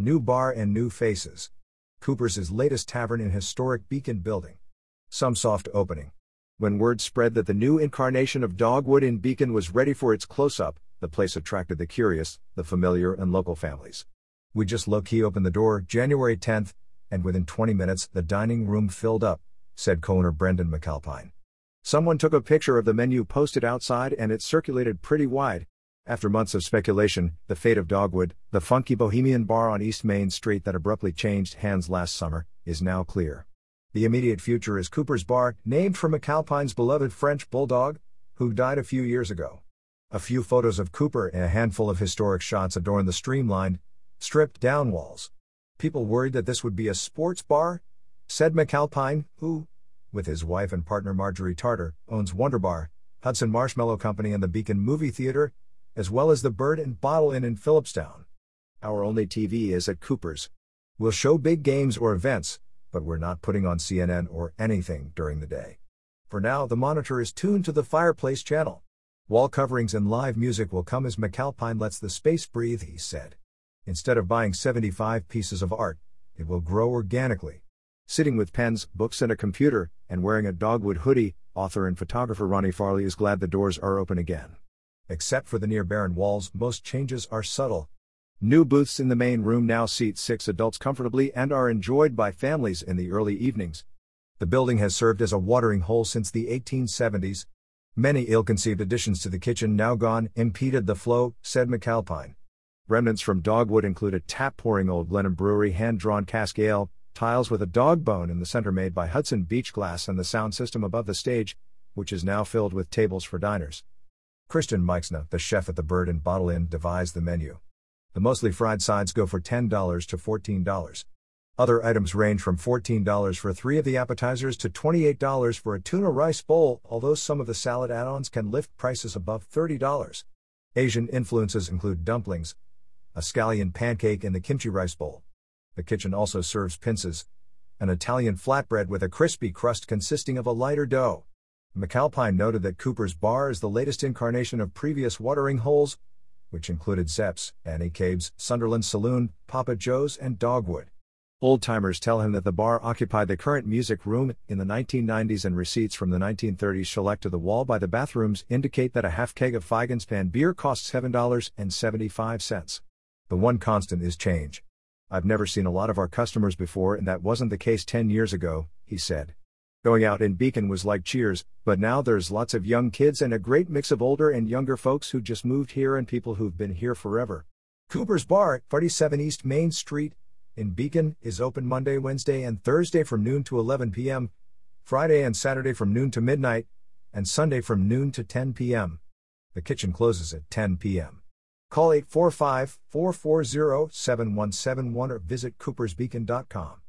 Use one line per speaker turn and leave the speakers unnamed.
New bar and new faces. Cooper's is latest tavern in historic Beacon building. Some soft opening. When word spread that the new incarnation of Dogwood in Beacon was ready for its close up, the place attracted the curious, the familiar, and local families. We just low key opened the door January 10th, and within 20 minutes the dining room filled up, said co-owner Brendan McAlpine. Someone took a picture of the menu posted outside and it circulated pretty wide. After months of speculation, the fate of Dogwood, the funky bohemian bar on East Main Street that abruptly changed hands last summer, is now clear. The immediate future is Cooper's Bar, named for McAlpine's beloved French bulldog, who died a few years ago. A few photos of Cooper and a handful of historic shots adorn the streamlined, stripped down walls. People worried that this would be a sports bar? Said McAlpine, who, with his wife and partner Marjorie Tarter, owns Wonderbar, Hudson Marshmallow Company, and the Beacon Movie Theater, as well as the Bird and Bottle Inn in Philipstown. Our only TV is at Cooper's. We'll show big games or events, but we're not putting on CNN or anything during the day. For now, the monitor is tuned to the Fireplace channel. Wall coverings and live music will come as McAlpine lets the space breathe, he said. Instead of buying 75 pieces of art, it will grow organically. Sitting with pens, books, and a computer, and wearing a dogwood hoodie, author and photographer Ronnie Farley is glad the doors are open again. Except for the near barren walls, most changes are subtle, New booths in the main room now seat six adults comfortably and are enjoyed by families in the early evenings. The building has served as a watering hole since the 1870s. Many ill conceived additions to the kitchen now gone impeded the flow, said McAlpine. Remnants from Dogwood include a tap pouring Old Glennon Brewery hand drawn cask ale, tiles with a dog bone in the center made by Hudson Beach Glass, and the sound system above the stage, which is now filled with tables for diners. Christian Meixna, the chef at the Bird and Bottle Inn, devised the menu. The mostly fried sides go for $10 to $14. Other items range from $14 for three of the appetizers to $28 for a tuna rice bowl, although some of the salad add ons can lift prices above $30. Asian influences include dumplings, a scallion pancake, and the kimchi rice bowl. The kitchen also serves pinsas, an Italian flatbread with a crispy crust consisting of a lighter dough. McAlpine noted that Cooper's Bar is the latest incarnation of previous watering holes, which included Zepp's, Annie Cabe's, Sunderland Saloon, Papa Joe's, and Dogwood. Old timers tell him that the bar occupied the current music room in the 1990s, and receipts from the 1930s shellacked to the wall by the bathrooms indicate that a half keg of Feigenspan beer costs $7.75. The one constant is change. I've never seen a lot of our customers before, and that wasn't the case 10 years ago, he said. Going out in Beacon was like cheers, but now there's lots of young kids and a great mix of older and younger folks who just moved here and people who've been here forever. Cooper's Bar, at 47 East Main Street, in Beacon, is open Monday, Wednesday, and Thursday from noon to 11 p.m., Friday and Saturday from noon to midnight, and Sunday from noon to 10 p.m. The kitchen closes at 10 p.m. Call 845 440 7171 or visit coopersbeacon.com.